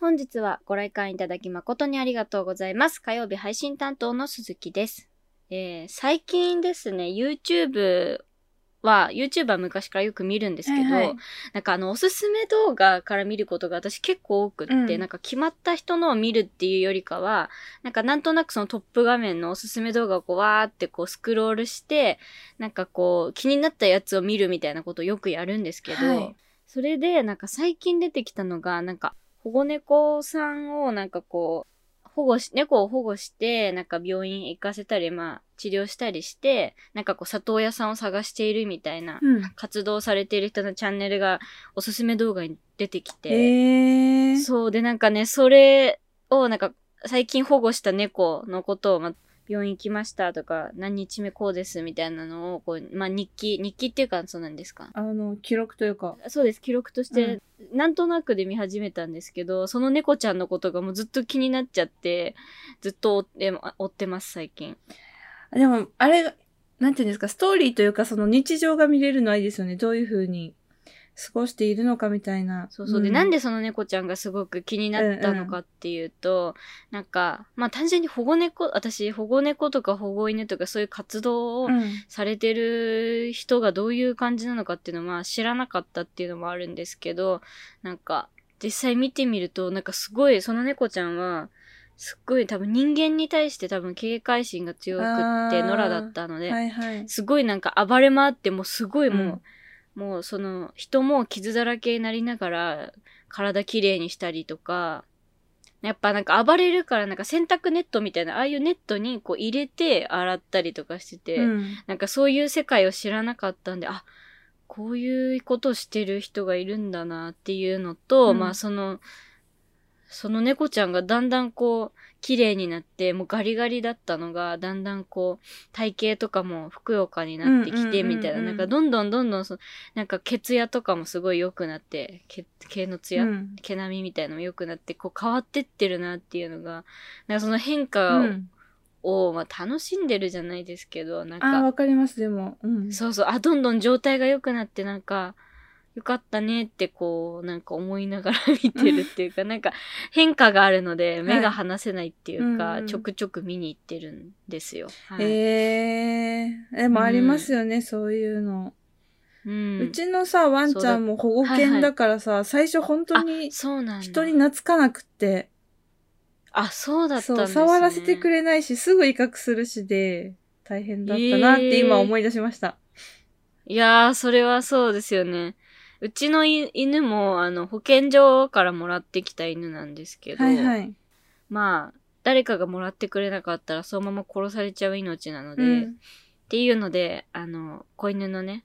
本日はご来館いただき誠にありがとうございます。火曜日配信担当の鈴木です。えー、最近ですね、YouTube は、YouTube は昔からよく見るんですけど、はいはいなんかあの、おすすめ動画から見ることが私結構多くって、うんなんか決まった人のを見るっていうよりかは、なんかなんとなくそのトップ画面のおすすめ動画をこうわーってこうスクロールして、なんかこう気になったやつを見るみたいなことをよくやるんですけど、はいそれでなんか最近出てきたのが、なんか保護猫さんをなんかこう、保護し、猫を保護して、なんか病院行かせたり、まあ治療したりして、なんかこう里親さんを探しているみたいなうん。活動されている人のチャンネルがおすすめ動画に出てきて、えー。そうでなんかね、それをなんか最近保護した猫のことを、まあ、病院行きましたとか、何日目こうですみたいなのを、こう、まあ日記、日記っていうかそうなんですか？あの、記録というか。そうです、記録として、なんとなくで見始めたんですけど、その猫ちゃんのことがもうずっと気になっちゃって、ずっと追って追ってます、最近。でも、あれが、なんていうんですか、ストーリーというか、その日常が見れるのはいいですよね。どういう風に過ごしているのかみたいな。そうそう。で、なんでその猫ちゃんがすごく気になったのかっていうと、なんか、まあ単純に保護猫、私、保護猫とか保護犬とかそういう活動をうん、されてる人がどういう感じなのかっていうのはまあ知らなかったっていうのもあるんですけど、なんか、実際見てみると、なんかすごい、その猫ちゃんは、すっごい多分人間に対して多分警戒心が強くって、野良だったので、はいはい。すごいなんか暴れ回って、もうすごいもう、うんもうその人も傷だらけになりながら体きれいにしたりとか、やっぱなんか暴れるからなんか洗濯ネットみたいな、ああいうネットにこう入れて洗ったりとかしてて、うん。なんかそういう世界を知らなかったんで、あ、こういうことしてる人がいるんだなっていうのと、うん。まあその、その猫ちゃんがだんだんこう、綺麗になって、もうガリガリだったのが、だんだんこう、体型とかもふくよかになってきて、うんうんうんうんみたいな、なんかどんどんどんどんその、なんか毛艶とかもすごい良くなって、毛、毛の艶、うん毛並みみたいなのも良くなって、こう変わってってるなっていうのが、なんかその変う化んを、まあ楽しんでるじゃないですけど、なんか、わかります、でも。うん。そうそう、あ、どんどん状態が良くなって、なんか、よかったねってこう、なんか思いながら見てるっていうか、なんか変化があるので目が離せないっていうか、うんうんちょくちょく見に行ってるんですよ。はい。ええでもありますよね、そういうの。うん。うちのさ、ワンちゃんも保護犬だからさ、最初本当あに。人に懐かなくって、あ、そうだったんそう、ですね。触らせてくれないし、すぐ威嚇するしで、大変だったなって今思い出しました。いやー、それはそうですよね。うちのい犬も、あの、保健所からもらってきた犬なんですけど、はいはい。まあ、誰かがもらってくれなかったらそのまま殺されちゃう命なので、うんっていうので、あの、子犬のね、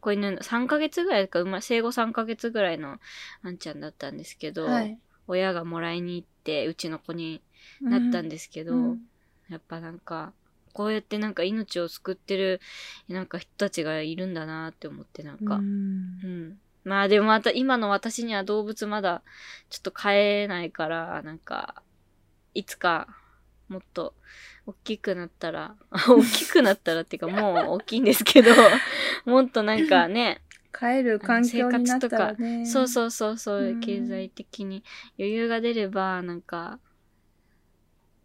子犬の3ヶ月ぐらいか、ま生後3ヶ月ぐらいのワンちゃんだったんですけど、はい。親がもらいに行って、うちの子になったんですけど、うんやっぱなんか、こうやってなんか命を救ってる、なんか人たちがいるんだなって思ってなんか、うんうん。まあでもまた今の私には動物まだちょっと飼えないから、なんか、いつかもっと大きくなったら、大きくなったらっていうか もう大きいんですけど、もっとなんかね、帰る環境になったらね。そうそうそうそうう、ん経済的に余裕が出れば、なんか、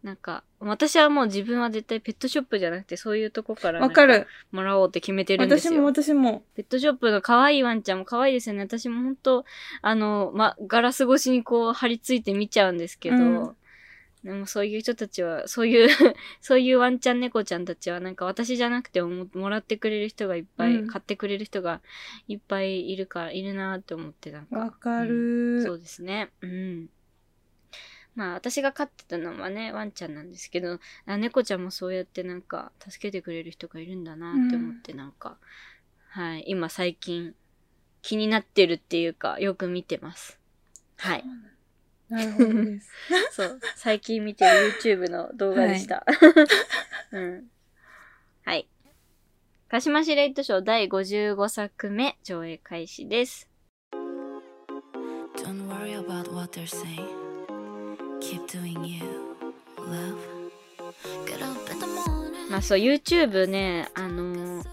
なんか、私はもう自分は絶対ペットショップじゃなくてそういうとこからわかる。もらおうって決めてるんですよ。私も私も。ペットショップの可愛いワンちゃんも可愛いですよね。私も本当あの、ま、ガラス越しにこう張り付いて見ちゃうんですけど、うんでもそういう人たちは、そういう、そういうワンちゃん猫ちゃんたちはなんか私じゃなくてももらってくれる人がいっぱい、うん買ってくれる人がいっぱいいるから、いるなって思ってなんか。わかうんそる。うですね。うん。まあ私が飼ってたのはね、ワンちゃんなんですけど、あ猫ちゃんもそうやってなんか助けてくれる人がいるんだなって思ってなんか、はい、今最近気になってるっていうか、よく見てます。はい。なるほどです。そう。最近見てる YouTube の動画でした。うん。はい。鹿島市レイトショー第55作目上映開始です。Don't worry about what they're saying. まあそう、YouTube ね、あのー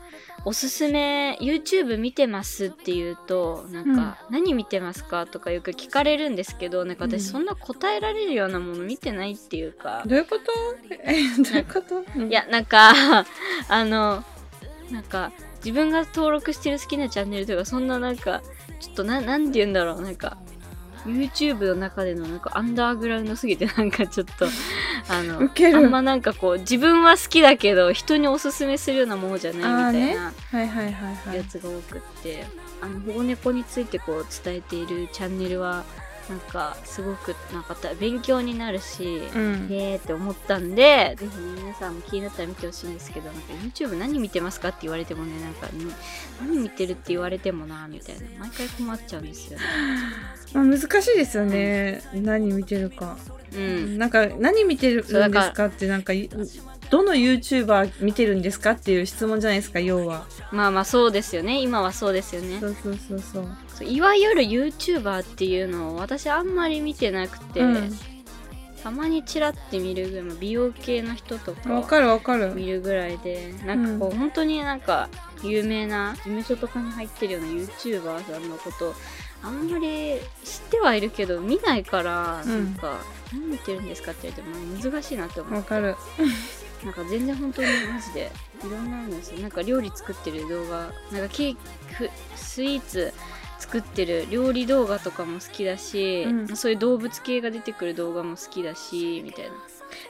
おすすめ YouTube 見てますって言うとなんか、何見てますかとかよく聞かれるんですけどなんかうん。私そんな答えられるようなもの見てないっていうか、どういうこと？え、どういうこと？うん。いやなんか あのなんか自分が登録してる好きなチャンネルとかそんななんかちょっとななんて言うんだろうなんか YouTube の中でのなんかアンダーグラウンドすぎてなんかちょっとあのあんまなんかこう自分は好きだけど人におすすめするようなものじゃないみたいなはいはいはいはい。やつが多くって、あの保護猫についてこう伝えているチャンネルはなんかすごくなんかた勉強になるし、うん。へーって思ったんで、ぜひ皆さんも気になったら見てほしいんですけど、なんか YouTube 何見てますかって言われてもね、なんか、ね、何見てるって言われてもな、みたいな。毎回困っちゃうんですよね。まあ難しいですよね。何見てるか。うん。なんか何見てるんですかってなんかいどの YouTuber 見てるんですかっていう質問じゃないですか要は。まあまあそうですよね。今はそうですよね。そ。うそうそうそう。そういわゆる YouTuber っていうのを私あんまり見てなくて、うん。たまにチラって見るぐらい、まあ美容系の人とかわかるわかる。見るぐらいで、なんかこう、本当になんか有名な事務所とかに入ってるような YouTuber さんのこと、あんまり知ってはいるけど、見ないから、うん。なんか、何見てるんですかって言われても難しいなって思う。わかるなんか全然本当にマジで、いろんなのですよ。なんか料理作ってる動画、なんかケーキ、スイーツ、作ってる料理動画とかも好きだし、うん。そういう動物系が出てくる動画も好きだしみたいな。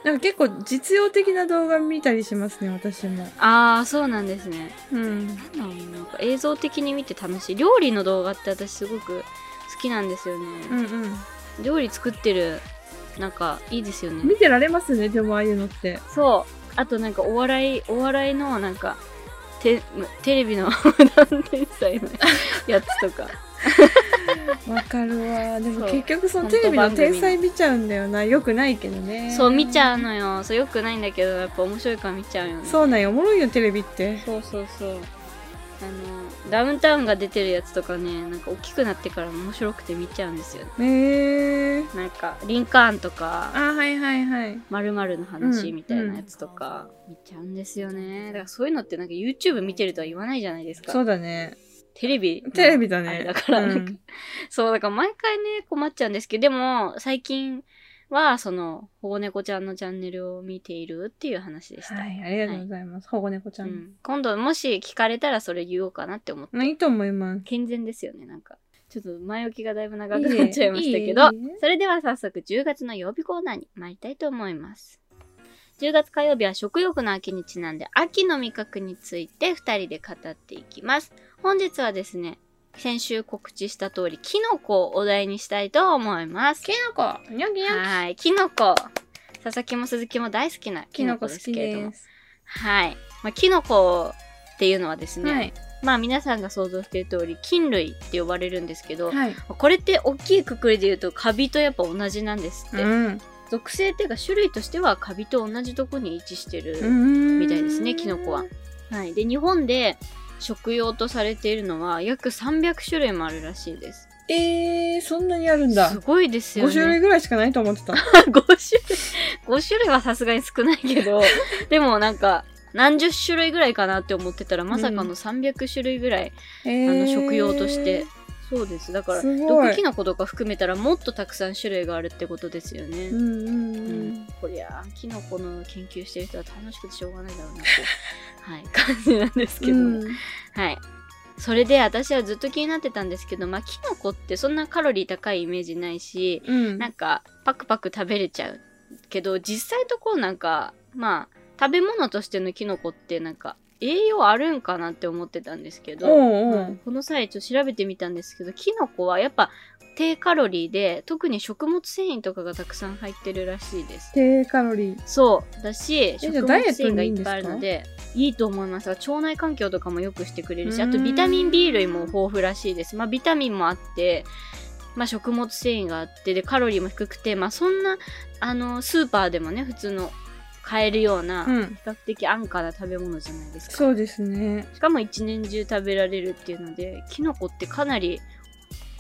なんか結構実用的な動画見たりしますね私も。ああそうなんですね。うん。なんだろうななんか映像的に見て楽しい。料理の動画って私すごく好きなんですよね、うんうん。料理作ってるなんかいいですよね。見てられますねでもああいうのって。そうあとなんかお笑いお笑いのなんかテテレビの 無断天才のやつとか。わかるわ。でも結局そのテレビの天才見ちゃうんだよな。よくないけどね。そう見ちゃうのよ。そうよくないんだけどやっぱ面白いから見ちゃうよね。そうなんよ。おもろいよテレビって。そうそうそう。あのダウンタウンが出てるやつとかねなんか大きくなってから面白くて見ちゃうんですよね。へえー、なんかリンカーンとかあはいはいはい。まるの話うんみたいなやつとか見ちゃうんですよね。だからそういうのってなんか YouTube 見てるとは言わないじゃないですか。そうだね。テレビ？のテレビだね。だからなんか、うん。そう、だから毎回ね、困っちゃうんですけど、でも最近はその保護猫ちゃんのチャンネルを見ているっていう話でした。はいありがとうございます、保護猫ちゃ、うんん、今度もし聞かれたらそれ言おうかなって思って。まあいいと思います健全ですよね、なんか。ちょっと前置きがだいぶ長くなっちゃいましたけど、いいえいそれでは早速10月の曜日コーナーに参りたいと思います。10月火曜日は食欲の秋にちなんで秋の味覚について2人で語っていきます。本日はですね、先週告知した通り、キノコをお題にしたいと思います。キノコニョキニョはい、キノコ。佐々木も鈴木も大好きなキノコですけれども。すはい。まあ、キノコっていうのはですね、はいまあ皆さんが想像している通り、菌類って呼ばれるんですけど、はいこれって大きいくくりで言うとカビとやっぱ同じなんですって。うん属性っていうか種類としてはカビと同じとこに位置してるみみたいですね、キノコは。はい。で、日本で食用とされているのは約300種類もあるらしいです。えー、そんなにあるんだすごいですよ5ね。種類ぐらいしかないと思ってた 5種類。5種類はさすがに少ないけど、でもなんか、何十種類ぐらいかなって思ってたら、まさかの300種類ぐらい、えーあの食用として。そうです。だから、すごい。毒キノコとか含めたらもっとたくさん種類があるってことですよね。うんうんううん。ん、こりゃキノコの研究してる人は楽しくてしょうがないだろうなって はい感じなんですけど、うん。はい。それで私はずっと気になってたんですけどまあキノコってそんなカロリー高いイメージないしうん。なんかパクパク食べれちゃうけど実際とこうなんかまあ食べ物としてのキノコってなんか栄養あるんかなって思ってたんですけど、おうおうはいこの際ちょっと調べてみたんですけどキノコはやっぱ低カロリーで特に食物繊維とかがたくさん入ってるらしいです。低カロリー。そう。だし食物繊維がいっぱいあるのでいいと思いますが腸内環境とかも良くしてくれるしあとビタミン B 類も豊富らしいです。まあビタミンもあってまあ食物繊維があってでカロリーも低くてまあそんなあのスーパーでもね普通の買えるような、うん。比較的安価な食べ物じゃないですか。そうですね。しかも一年中食べられるっていうのでキノコってかなり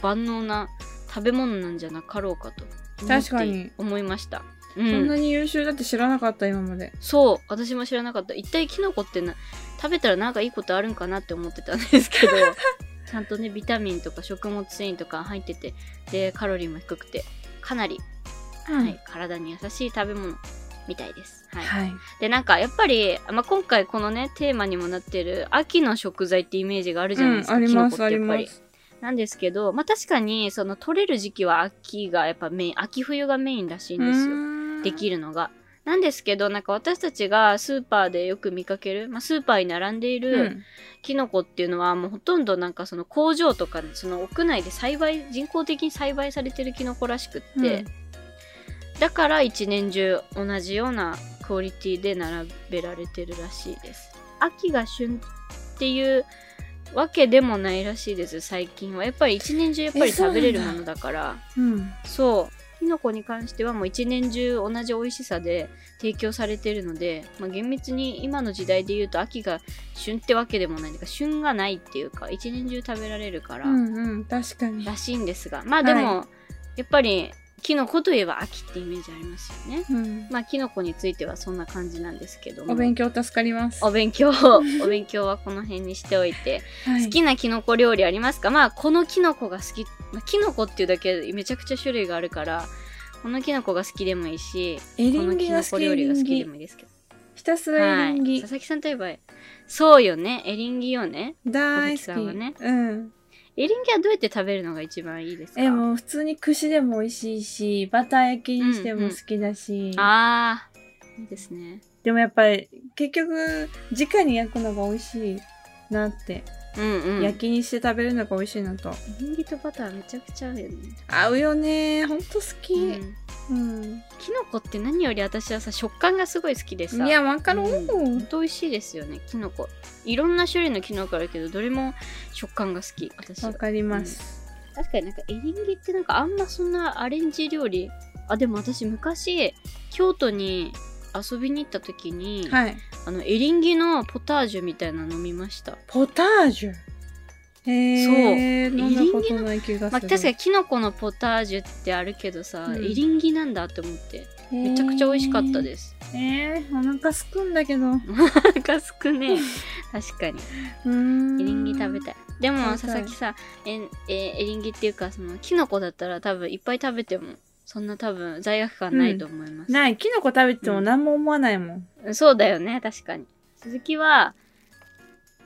万能な食べ物なんじゃなかろうかと確かに。思いました。うん。そんなに優秀だって知らなかった、今まで。そう。私も知らなかった。一体キノコってな食べたらなんかいいことあるんかなって思ってたんですけど ちゃんとねビタミンとか食物繊維とか入っててでカロリーも低くてかなり、はい、体に優しい食べ物みたいですはい、はい。でなんかやっぱり、まあ、今回このねテーマにもなってる秋の食材ってイメージがあるじゃないですか、うん、あります、ありってやっぱります。なんですけど、まあ確かに、その取れる時期は秋がやっぱメイン、秋冬がメインらしいんですよ。できるのが。なんですけど、なんか私たちがスーパーでよく見かける、まあスーパーに並んでいるるキノコっていうのはもうほとんどなんかその工場とか、その屋内で栽培、人工的に栽培されてるキノコらしくって、だから一年中同じようなクオリティで並べられてるらしいです。秋が旬っていうわけでもないらしいです、最近は。やっぱり一年中やっぱり食べれるものだから。うん。そう。キノコに関してはもう一年中同じ美味しさで提供されてるので、まあ、厳密に今の時代で言うと秋が旬ってわけでもない。なんか旬がないっていうか、一年中食べられるから、うんうん、確かに。らしいんですが。まあでも、やっぱりキノコといえば秋ってイメージありますよね。うん。まあキノコについてはそんな感じなんですけども。お勉強助かります。お勉強、お勉強はこの辺にしておいて、はい好きなキノコ料理ありますか？まあこのキノコが好き、まあ、キノコっていうだけでめちゃくちゃ種類があるからこのキノコが好きでもいいしエリこのキノコ料理が好きでもいいですけどひたすらエリンギ。はい、佐々木さんといえばそうよねエリンギよね大佐々木さんは好き。ねうん。エリンギはどうやって食べるのが一番いいですか？え、もう普通に串でも美味しいし、バター焼きにしても好きだし。あーいいですねでもやっぱり、結局、直に焼くのが美味しいなって。うんうん。焼きにして食べるのが美味しいなと。エリンギとバターめちゃくちゃ合うよね、合うよね。ほんと好き。うん。うん。キノコって何より私はさ食感がすごい好きでさ。いや、わかる。うん。ほんと美味しいですよねキノコ。いろんな種類のキノコあるけどどれも食感が好き私は。わかります。確かになんかエリンギってなんかあんまそんなアレンジ料理。あでも私昔京都に遊びに行った時に、はい。あのエリンギのポタージュみたいなの飲みましたポタージュ？へえ、そう飲んだことない気がする。まあ確かにキノコのポタージュってあるけどさ、うんエリンギなんだって思ってめちゃくちゃ美味しかったす。ですえー、お腹すくんだけど。うなんかすくね 確かに。エリンギ食べたい。でも佐々木さええエリンギっていうかそのキノコだったら多分いっぱい食べてもそんな多分罪悪感ないと思います、ない。キノコ食べても何も思わないもん。そうだよね確かに。鈴木は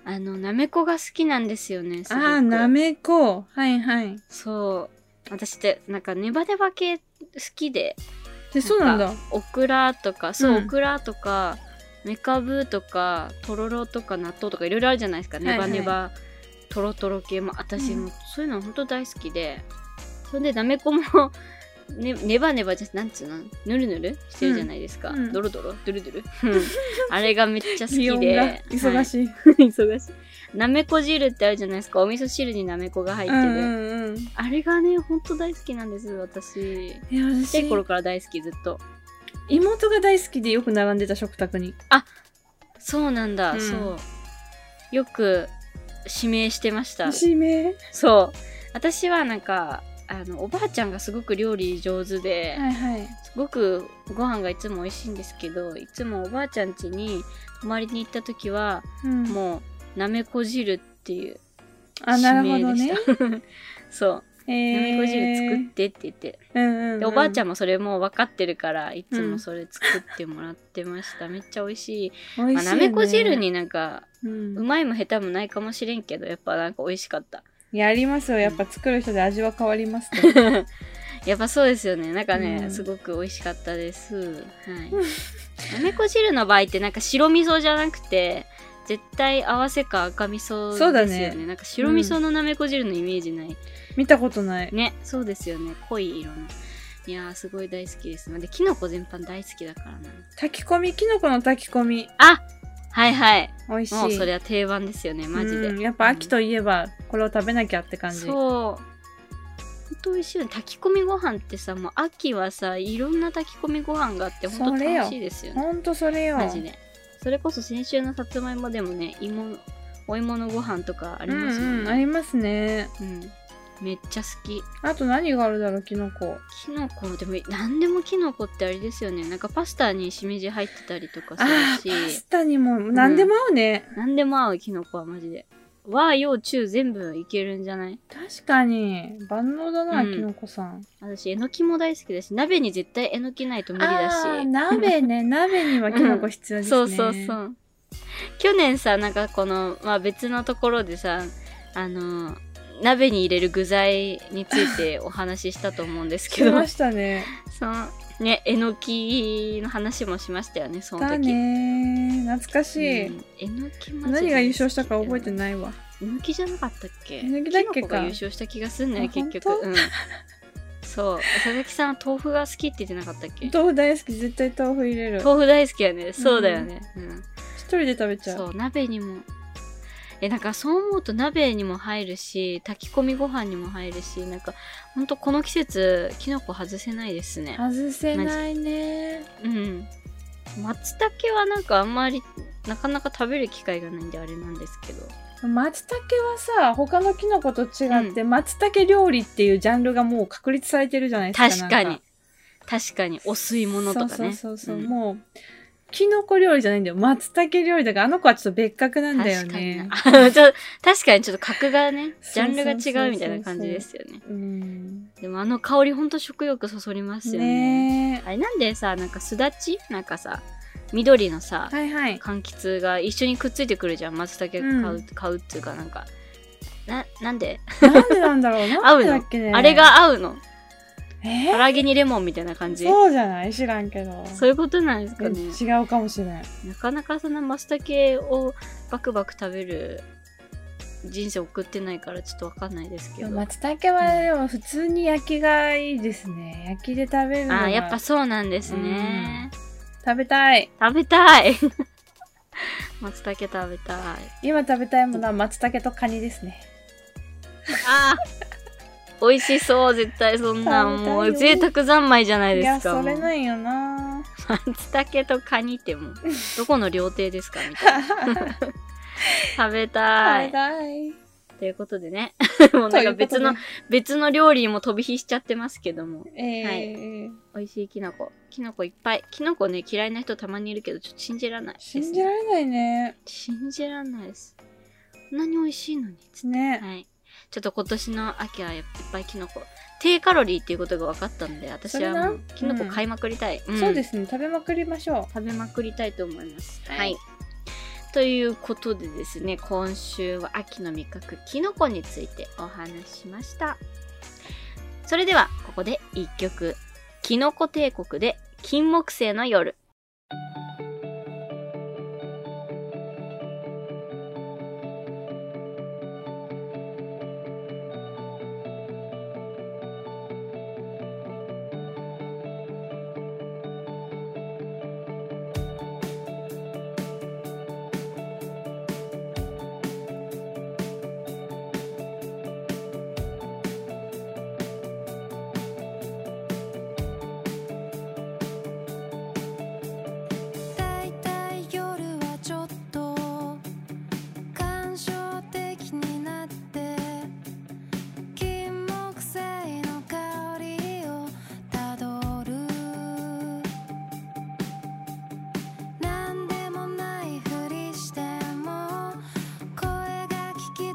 あのなめこが好きなんですよねすごく。ああ、なめこ。はいはい。そう。私ってなんかネバネバ系好きで。で、そうなんだ。オクラとかそう、うん。オクラとかメカブとかとろろとか納豆とかいろいろあるじゃないですか。いはい。ネバネバ、とろとろ系も私もそういうの本当大好きで。それでなめこもね、ネバネバじゃなんつうの？ぬるぬる？してるじゃないですか、うん。うんドロドロ？ドゥルドゥル？うん。あれがめっちゃ好きで。が忙い、しい。忙しい。なめこ汁ってあるじゃないですか。お味噌汁になめこが入ってる、うんうんあれがねほんと大好きなんです私。や、ちっちゃ頃から大好きずっと。妹が大好きでよく並んでた食卓に。そうなんだ、うん。そう。よく指名してました。指名？そう。私はなんかあのおばあちゃんがすごく料理上手で、はいはい。すごくご飯がいつも美味しいんですけどいつもおばあちゃん家に泊まりに行った時は、うん、もうなめこ汁っていうあ、なるほどね。指名でし。た。そう。えなめこ汁作ってって言って、うんうんうん、でおばあちゃんももそれもう分かってるからいつうん。もそれ作ってもらってました、めっちゃ美味しい。美味しい、ね。まあ、なめこ汁、になんかうん。うまいも下手もないかもしれんけどやっぱなんか美味しかったやりますよ。やっぱ作る人で味は変わりますと。やっぱそうですよね。なんかね、うん。すごく美味しかったです。はい。なめこ汁の場合ってなんか白味噌じゃなくて絶対合わせか赤味噌ですよね。そうだね。なんか白味噌のなめこ汁のイメージない、見たことない。ねそうですよね。濃い色の。いやーすごい大好きです。でキノコ全般大好きだからな。炊き込み、きのこの炊き込み。あはいはい。美味しい。もうそれは定番ですよねマジで、うんやっぱ秋といえば、これを食べなきゃって感じ。そう。本当美味しいよね。炊き込みご飯ってさもう秋はさいろんな炊き込みご飯があって本当それよ楽しいですよね。ほんとそれよ。マジで。それこそ先週のさつまいもでもね芋お芋のご飯とかありますもんうんうん、あねりますね。うんめっちゃ好き。あと何があるだろう、キノコ。キノコ、でも何でもキノコってあれですよね。なんかパスタにしめじ入ってたりとかするああ、パしス、タにも何でも合うね。何でも合うキノコはマジで。和、洋、中全部いけるんじゃない？確かに。万能だな、うんキノコさん。私、えのきも大好きだし、鍋に絶対えのきないと無理だし。鍋ね。鍋にはキノコ必要ですね。そうそうそう。去年さ、なんかこの、まあ別のところでさ、あの、鍋に入れる具材についてお話ししたと思うんですけど、しましたね。その、ね、えのきの話もしましたよね、そのだ時。ね懐かしい。うんえのきマジで何が優勝したか覚えてい。ないわ。えのきじゃなかったっけ？えのきだっけか優勝した気がすんねあ結局。うん。そう。佐々木さんは豆腐が好きって言ってなかったっけ？豆腐大好き。絶対豆腐入れる。豆腐大好きやね。そうだよね。うん一人で食べちゃう。そう、鍋にも。え、なんかそう思うと鍋にも入るし、炊き込みご飯にも入るし、なんか、ほんとこの季節、キノコ外せないですね。外せないね。うん。松茸はなんかあんまり、なかなか食べる機会がないんであれなんですけど。松茸はさ、他のキノコと違って、松茸料理っていうジャンルがもう確立されてるじゃないですか。確かに。確かに、お吸い物とかね。そうそうそうそう、んもう、キノコ料理じゃないんだよ。松茸料理だから、あの子はちょっと別格なんだよね。確かになちょ確かにちょっと格がね、ジャンルが違うみたいな感じですよね。うん。でもあの香りほんと食欲そそりますよね。ねあれなんでさ、なんかすだち？なんかさ、緑のさ、はいはい。柑橘が一緒にくっついてくるじゃん。松茸買う、うん買うっていうかなんか。な、なんで？なんでなんだろう？合うけね？あれが合うの？え？唐揚げにレモンみたいな感じ？そうじゃない？知らんけど。そういうことなんですかね。違うかもしれない。なかなかそんな松茸をバクバク食べる人生送ってないからちょっとわかんないですけど。松茸はでも普通に焼きがいいですね。焼きで食べるのがあーやっぱそうなんですね。食べたい。食べたい 松茸食べたい。今食べたいものは松茸とカニですね。あー美味しそう、絶対そんなもう贅沢三昧じゃないいや、ですか。それもうなんよな松茸とカニってもう、どこの料亭ですかみたいな。食べたい。食べたい。ということでね。もうなんか別の、別の料理にも飛び火しちゃってますけども。えー美味しいキノコ。キノコいっぱい。キノコね、嫌いな人たまにいるけど、ちょっと信じられないね。信じられないね。信じられないです。こんなに美味しいのに。ね。はい。ちょっと今年の秋はいっぱいキノコ。低カロリーっていうことが分かったんで、私はもうキノコ買いまくりたい。んそうですね。食べまくりましょ食べまくりたいと思います。は。はいいということでですね、今週は秋の味覚、キノコについてお話ししました。それでは、ここで一曲。キノコ帝国で金木犀の夜。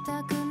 たく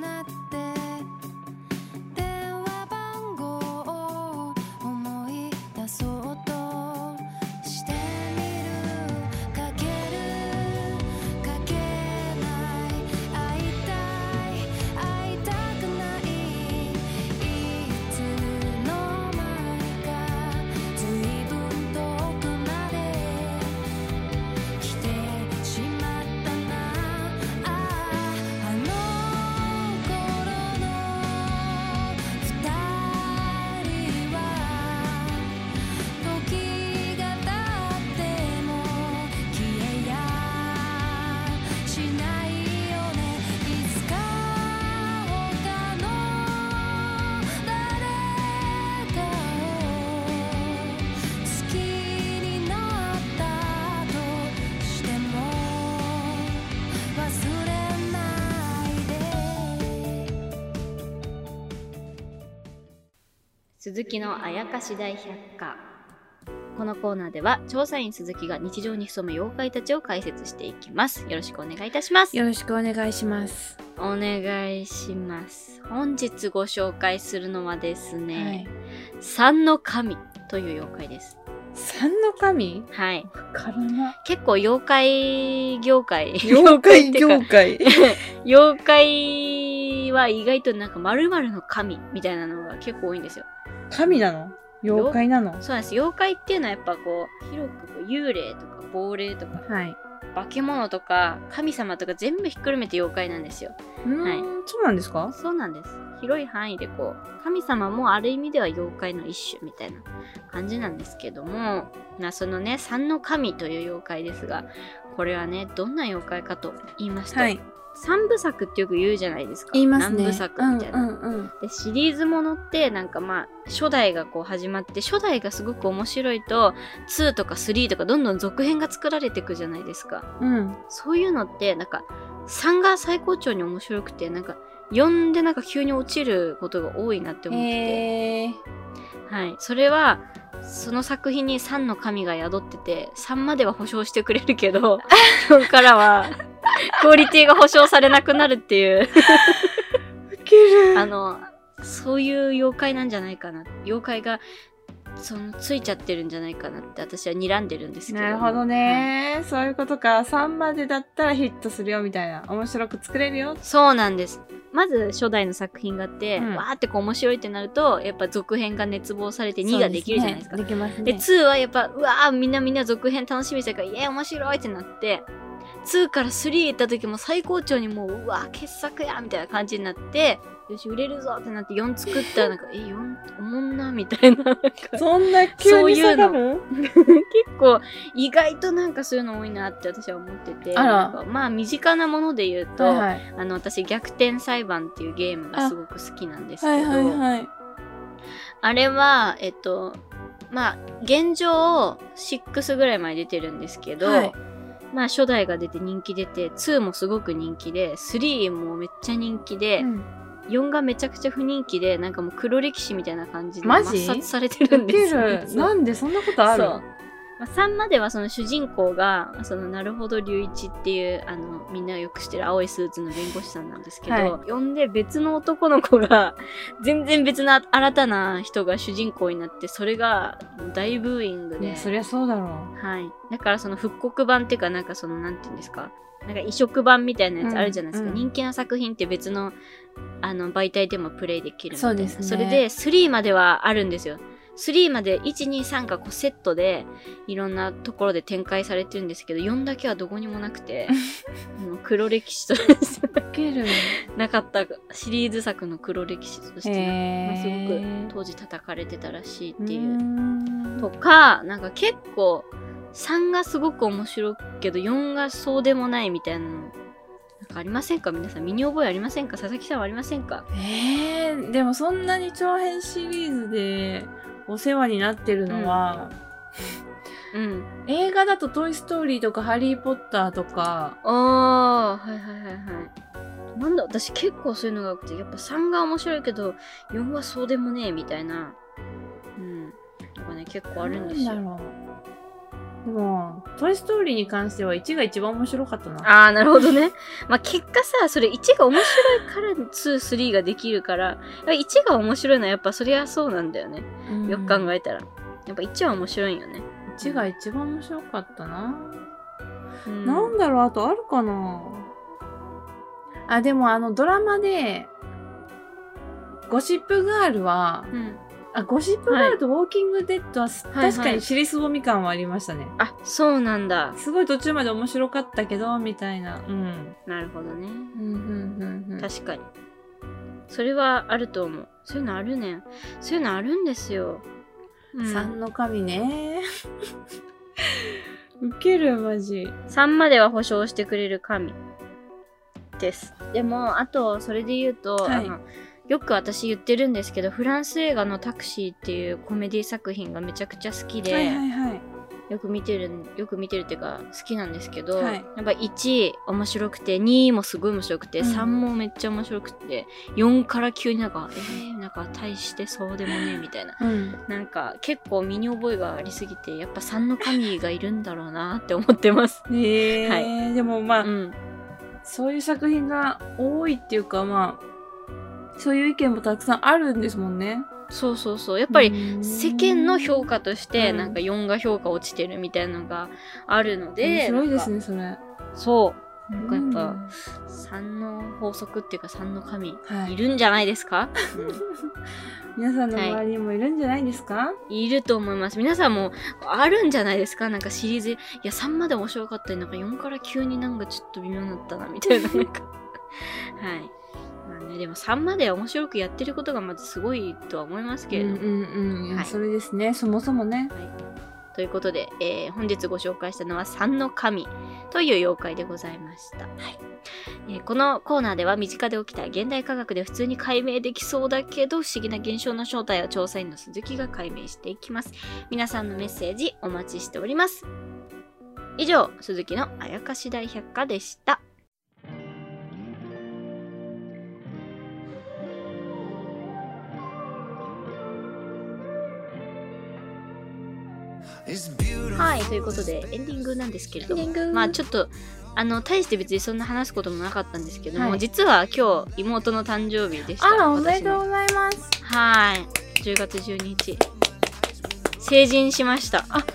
鈴木のあやかし大百科。このコーナーでは調査員鈴木が日常に潜む妖怪たちを解説していきます。よろしくお願いいたします。よろしくお願いします。お願いします。本日ご紹介するのはですはねい。三の神という妖怪です。三の神？はい。結構妖怪業界。妖怪業界。妖怪は意外となんか〇〇の神みたいなのが結構多いんですよ神なの？妖怪なの？そうなんです。妖怪っていうのはやっぱこう広くこう幽霊とか亡霊とかはい。化け物とか神様とか全部ひっくるめて妖怪なんですよ。はい。そうなんですか？そうなんです。広い範囲でこう神様もある意味では妖怪の一種みたいな感じなんですけどもまあそのね三の神という妖怪ですがこれはねどんな妖怪かと言いますと、はい。三部作ってよく言うじゃないですか言いますね。何部作みたいな、うんうんうん。でシリーズものってなんかまあ初代がこう始まって初代がすごく面白いと2とか3とかどんどん続編が作られていくじゃないですかうん。そういうのってなんか3が最高潮に面白くてなんか4でなんか急に落ちることが多いなって思ってて。はい、それはその作品に3の神が宿ってて3までは保証してくれるけど4からはクオリティが保証されなくなるっていうウケる。あの、そういう妖怪なんじゃないかな。妖怪が、その、ついちゃってるんじゃないかなって私は睨んでるんですけど。なるほどね、そういうことか。3までだったらヒットするよみたいな。面白く作れるよ。そうなんです。まず初代の作品があって、うんわーってこう面白いってなると、やっぱ続編が熱望されて2ができるじゃないですか。そうねできますでね。2はやっぱ、うわーみんなみんな続編楽しみにしてるから、イエーイ面白いってなって、2から3行った時も最高潮にもう、うわー傑作やみたいな感じになって、よし、売れるぞってなって4作ったらなんか、え、4、おもんなみたいな。なんかそんな急にそういうの下がる結構意外となんかそういうの多いなって私は思っててまあ身近なもので言うと、はいはい。あの私逆転裁判っていうゲームがすごく好きなんですけどはいはいはい。あれはえっとまあ現状6ぐらいまで出てるんですけど、はいまあ初代が出て人気出て2もすごく人気で3もめっちゃ人気で、うん4がめちゃくちゃ不人気でなんかもう黒歴史みたいな感じで抹殺されてるんですよ。なんでそんなことある？そう。まあ、3まではその主人公が、その、なるほど隆一っていう、あの、みんながよく知ってる青いスーツの弁護士さんなんですけど、はい。呼んで別の男の子が、全然別な新たな人が主人公になって、それが大ブーイングで。そりゃそうだろう。はい。だからその復刻版っていうか、なんかその、なんていうんですか、なんか移植版みたいなやつあるじゃないですか。うんうん。人気な作品って別の、あの、媒体でもプレイできるみたいな。そうですねそれで、3まではあるんですよ。3まで1、2、3がこうセットでいろんなところで展開されてるんですけど、4だけはどこにもなくて、もう黒歴史として。なかったシリーズ作の黒歴史として、まあすごくへ当時叩かれてたらしいっーていうとか、なんか結構3がすごく面白いけど4がそうでもないみたいなの、かありませんか？皆さん身に覚えありませんか？佐々木さんはありませんか？えー、でもそんなに長編シリーズでお世話になってるのは、うん。映画だと「トイ・ストーリー」とか「ハリー・ポッター」とかあー、はいはいはいはい。なんだ、私結構そういうのが多くて、やっぱ3が面白いけど、4はそうでもねえみたいな。うん。なんかね、結構あるんですよ。でも「トイ・ストーリー」に関しては1が一番面白かったなあー、なるほどね。まあ、結果さ、それ1が面白いから2、3ができるから、1が面白いのはやっぱそりゃそうなんだよね。よく考ええたら。やっぱ1は面白いんよね。1が一番面白かったな、うんなんだろうあとあるかなあでもあのドラマでゴシップガールはうん。あゴシップガールとウォーキングデッドは、はい確かに尻すぼみ感はありましたね、あ、そうなんだ。すごい途中まで面白かったけどみたいなうんなるほどね。うんうんうんうん確かに。それはあると思う。そういうのあるねん。そういうのあるんですよ。うん、三の神ね ウケるマジ3までは保証してくれる神です。でも、あと、それで言うと、はいあの、よく私言ってるんですけど、フランス映画のタクシーっていうコメディ作品がめちゃくちゃ好きで、はいはいはい。よく見てるよく見てるっていうか好きなんですけど、はい。やっぱ1面白くて2もすごい面白くて、うん。3もめっちゃ面白くて4から急になんかえー、なんか大してそうでもねみたいな。うん。なんか結構身に覚えがありすぎてやっぱ3の神がいるんだろうなって思ってます。へえ、はでもまあ、うん、そういう作品が多いっていうかまあ、そういう意見もたくさんあるんですもんね。そうそうそう。やっぱりり世間の評価としてうんなんか4が評価落ちてるみたいなのがあるので面白いですね、それ。そう。なんかやっぱ3の法則っていうか3の神はい。いるんじゃないですか、皆さんの周りにもいるんじゃないですか、うん、いると思います。皆さんもあるんじゃないですか？なんかシリーズ。いや3まで面白かったりなんか4から急になんかちょっと微妙になったなみたいななんか。はいまあねでも3まで面白くやってることがまずすごいとは思いますけれども、うんうんうん。はい。それですね。そもそもね。ということで、えー本日ご紹介したのは三の神という妖怪でございました、えーこのコーナーでは身近で起きた現代科学で普通に解明できそうだけど不思議な現象の正体を調査員の鈴木が解明していきます。皆さんのメッセージお待ちしております。以上鈴木のあやかし大百科でしたはいということでエンディングなんですけれどもまあちょっとあの大して別にそんな話すこともなかったんですけども、はい。実は今日妹の誕生日でしたあらおめでとうございます。はい。10月12日。成人しました。あ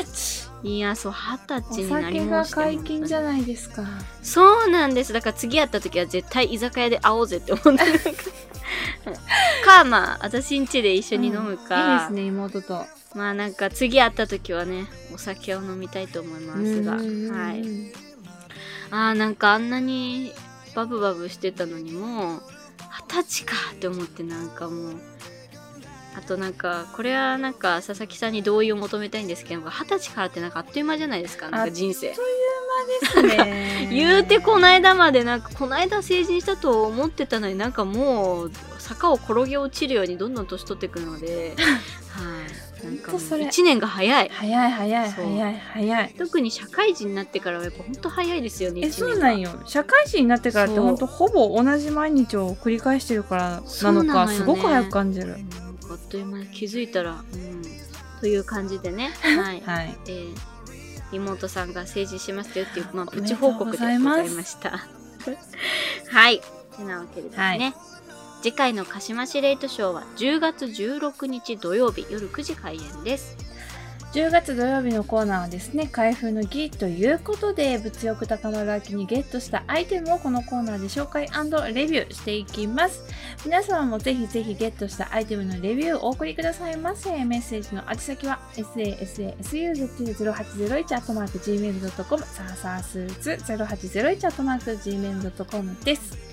二十歳。いやそう二十お歳になり酒がました解禁じゃないですか。そうなんです。だから次会った時は絶対居酒屋で会おうぜって思ってか。かまあ私ん家で一緒に飲むか、いいですね妹とまあなんか次会った時はねお酒を飲みたいと思いますが。はい。あーなんかあんなにバブバブしてたのにもう二十歳かって思ってなんかもうあとなんかこれはなんか佐々木さんに同意を求めたいんですけど二十歳からってなんかあっという間じゃないですかなんか人生。ですね。言うてこないだまでなんかこないだ成人したと思ってたのになんかもう坂を転げ落ちるようにどんどん年取っていくのではい。なんかもうほんとそれ。1年が早い。早い早い早い早い。特に社会人になってからはやっぱほんと早いですよねえ一年が。そうなんよ。社会人になってからってそう。ほぼ同じ毎日を繰り返してるからなのそうなのよね。かすごく早く感じる。あっという間に気づいたら、うん、という感じでね、はい。はい。えー妹さんが成人しましたよっていう、まあ、プチ報告でごございます。ざいました。はい。てなわけでですね、はい次回の鹿島市レイトショーは10月16日土曜日夜9時開演です。10月土曜日のコーナーはですね開封の儀ということで物欲高まる秋にゲットしたアイテムをこのコーナーで紹介レビューしていきます。皆様もぜひぜひゲットしたアイテムのレビューをお送りくださいませ。メッセージの宛先は sasasuzu0801-gmail.com さあさあスーツ 0801-gmail.com です。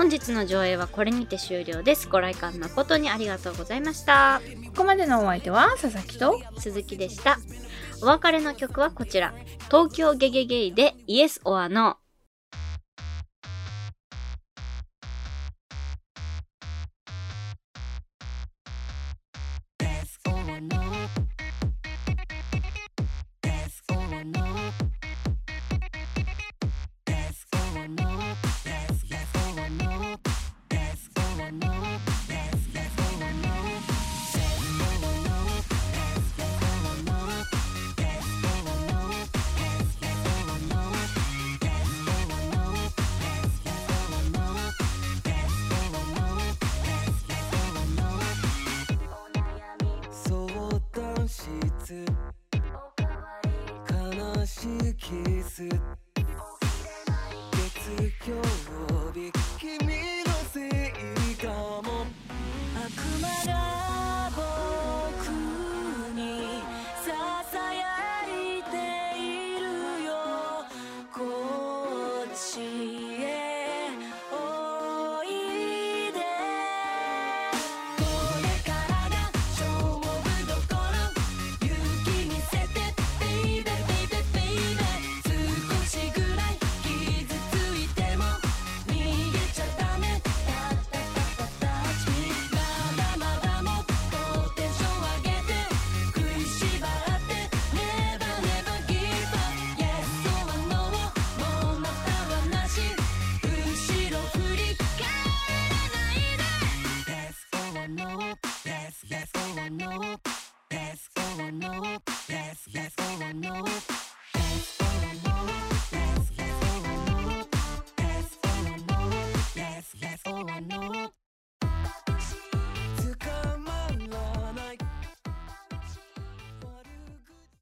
本日の上映はこれにて終了です。ご来館誠にありがとうございました。ここまでのお相手は佐々木と鈴木でした。お別れの曲はこちら。東京ゲゲゲイで Yes or No。相